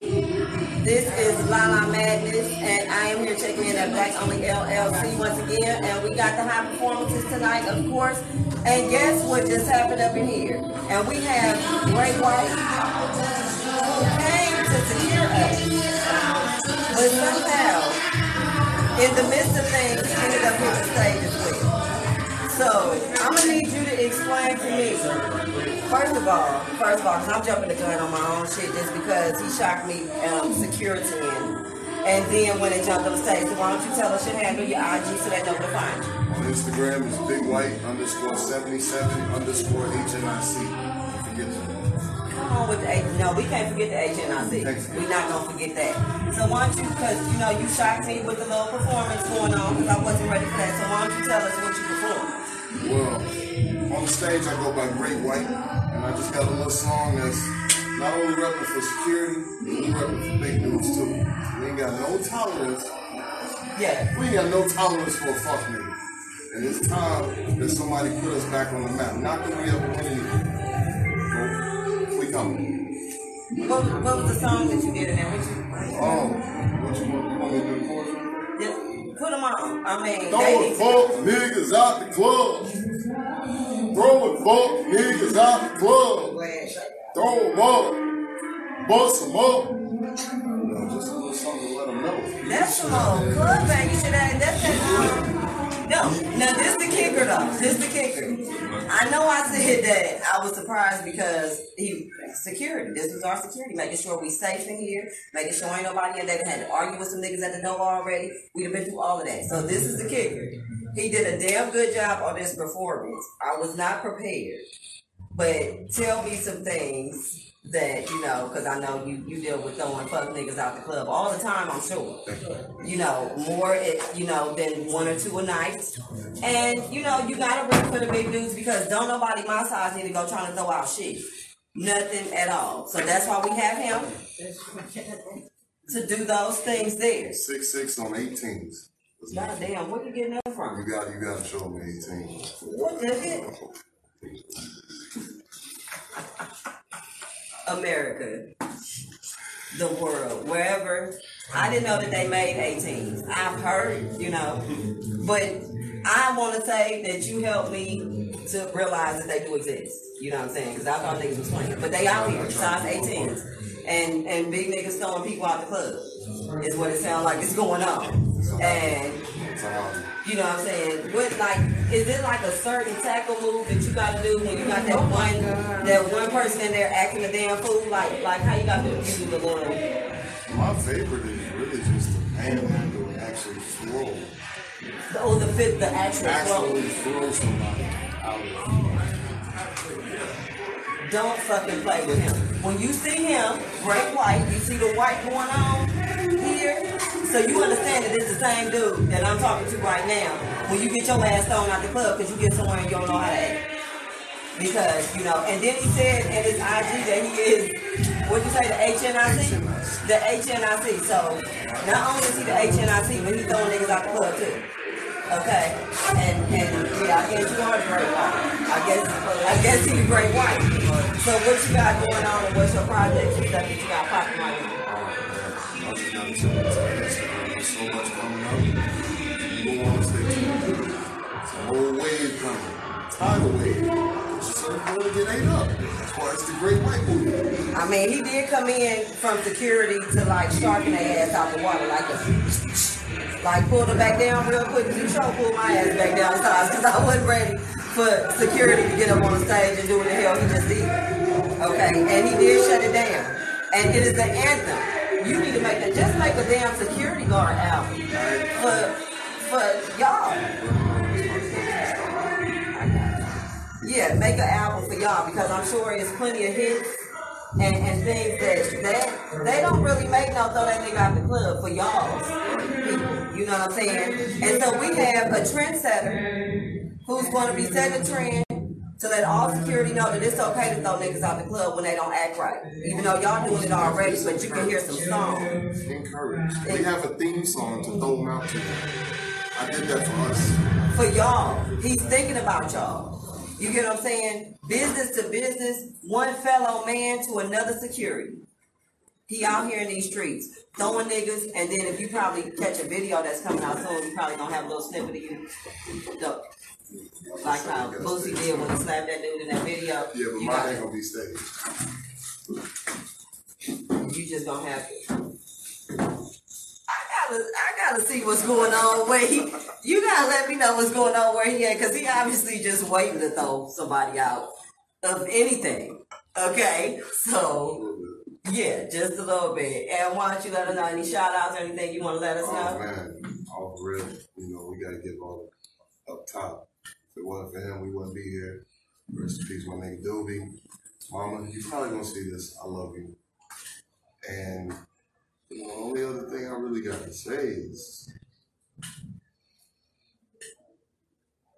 This is Lala Madness, and I am here checking in at Black Only LLC once again. And we got the high performances tonight, of course. And guess what just happened up in here? And we have Ray White who came to secure us. But somehow, in the midst of things, ended up here to well. So I'm gonna need you to explain to me. First of all, first of all, because I'm jumping the gun on my own shit just because he shocked me um, security in. And then when they jumped on the stage, so why don't you tell us your handle, your IG, so they know where to find you. On Instagram is Big White underscore 77 underscore HNIC. Don't forget that. Come on with the H. No, we can't forget the HNIC. We're not gonna forget that. So why don't you, because you know you shocked me with the little performance going on, because I wasn't ready for that. So why don't you tell us what you? Well, on the stage I go by Great White, and I just got a little song that's not only repping for security, but we repping for big dudes too. We ain't got no tolerance. Yeah. We ain't got no tolerance for a fuck nigga. And it's time that somebody put us back on the map. Not that we ever win anything. But we coming. What, what was the song that you did in there? What you, Oh, what you want? You want me to do the chorus? just put them on. I mean, Throwing fuck niggas out the club. Throwing fuck niggas out the club. Throw them up. Bust them up. You know, just a little something to let them know. That's some old club bang. You should have. That's that. Um, no, now this the kicker though. This the kicker. I know I said that I was surprised because he security. This was our security, making sure we safe in here, making sure ain't nobody in there had to argue with some niggas at the door already. We'd have been through all of that. So this is the kicker. He did a damn good job on this performance. I was not prepared, but tell me some things that you know, because I know you you deal with throwing fuck niggas out the club all the time. I'm sure. You know more, it, you know, than one or two a night, and you know you gotta root for the big dudes because don't nobody my size need to go trying to throw out shit, nothing at all. So that's why we have him to do those things there. Six six on 18s. God damn, where you getting that from? You got you got to show me 18. What is it? America, the world, wherever. I didn't know that they made 18s. I've heard, you know, but I want to say that you helped me to realize that they do exist. You know what I'm saying? Because I thought niggas was playing, but they out here, size 18s, and and big niggas throwing people out the club is what it sounds like is going on, and you know what I'm saying? What like is it like a certain tackle move that you gotta do when you got that oh one that one person in there acting a damn fool? Like like how you gotta do you do the little My favorite is really just the panhandle and actually throw. oh the fit the actual Actually flow. throw somebody out of Don't fucking play with him. When you see him, great white, you see the white going on here, so you understand that it's the same dude that I'm talking to right now. When you get your ass thrown out the club because you get somewhere and you don't know how to act. Because, you know, and then he said in his IG that he is, what'd you say, the HNIC? The HNIC. So, not only is he the HNIC, but he's throwing niggas out the club too. Okay? And, and yeah, I guess you are great. I guess, I guess he's the great white. So what you got going on and what's your project and stuff that you got popping right now? So much coming up. Want to stay. It's a whole wave coming. Tidal wave. I mean, he did come in from security to like sharking their ass out the water, like a, like pulled her back down real quick. Sure pulled my ass back down because I wasn't ready for security to get up on the stage and do what the hell he just did. Okay, and he did shut it down, and it is an anthem. You need to make that. Just make a damn security guard album for for y'all. Yeah, make an album for y'all because I'm sure it's plenty of hits and, and things that that they don't really make no throw that nigga out the club for y'all. You know what I'm saying? And so we have a trendsetter who's going to be setting a trend to let all security know that it's okay to throw niggas out the club when they don't act right. Even though y'all doing it already, but you can hear some songs. Encourage. We have a theme song to throw them out to. I did that for us. for y'all. He's thinking about y'all. You get what I'm saying? Business to business, one fellow man to another security. He out here in these streets throwing niggas, and then if you probably catch a video that's coming out soon, you probably gonna have a little snippet of you. The- like how Boosie did when he slapped that dude in that video. Yeah, but you mine ain't gonna be staged. You just gonna have to. I gotta, I gotta see what's going on where he. You gotta let me know what's going on where he at, cause he obviously just waiting to throw somebody out of anything. Okay, so yeah, just a little bit. And why don't you let us know any shout outs or anything you want to let us Oh know? man, the rip, you know, we gotta give all up top. If it wasn't for him, we wouldn't be here. Rest in peace, my nigga Doobie. Mama, you probably gonna see this. I love you. And the only other thing I really got to say is,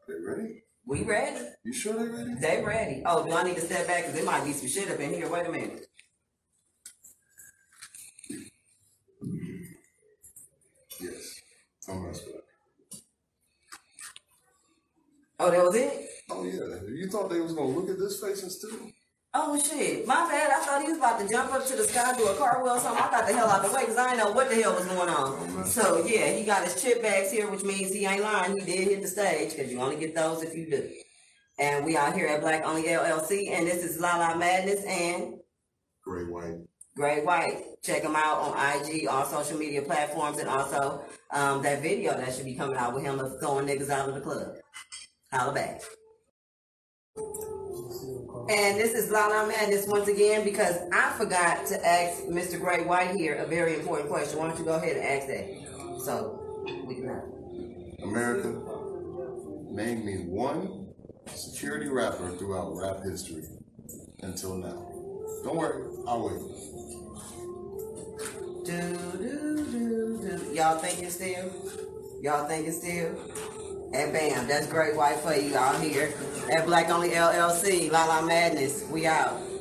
they ready? We ready? You sure they ready? They ready. Oh, do I need to step back? Cause there might be some shit up in here. Wait a minute. Yes. Don't mess with Oh, that was it. Oh yeah. You thought they was gonna look at this faces too? Oh shit, my bad. I thought he was about to jump up to the sky, do a cartwheel or something. I got the hell out the way because I didn't know what the hell was going on. So yeah, he got his chip bags here, which means he ain't lying. He did hit the stage because you only get those if you do. And we out here at Black Only LLC, and this is La La Madness and Great White. Great White. Check him out on IG, all social media platforms, and also um, that video that should be coming out with him of throwing niggas out of the club. Holla back. And this is La La Madness once again because I forgot to ask Mr. Great White here a very important question. Why don't you go ahead and ask that? So we can know. America, name me one security rapper throughout rap history until now. Don't worry, I'll wait. Do do do do. Y'all think thinking still? Y'all think thinking still? And bam, that's Great White for you out here at Black Only LLC. La La Madness. We out.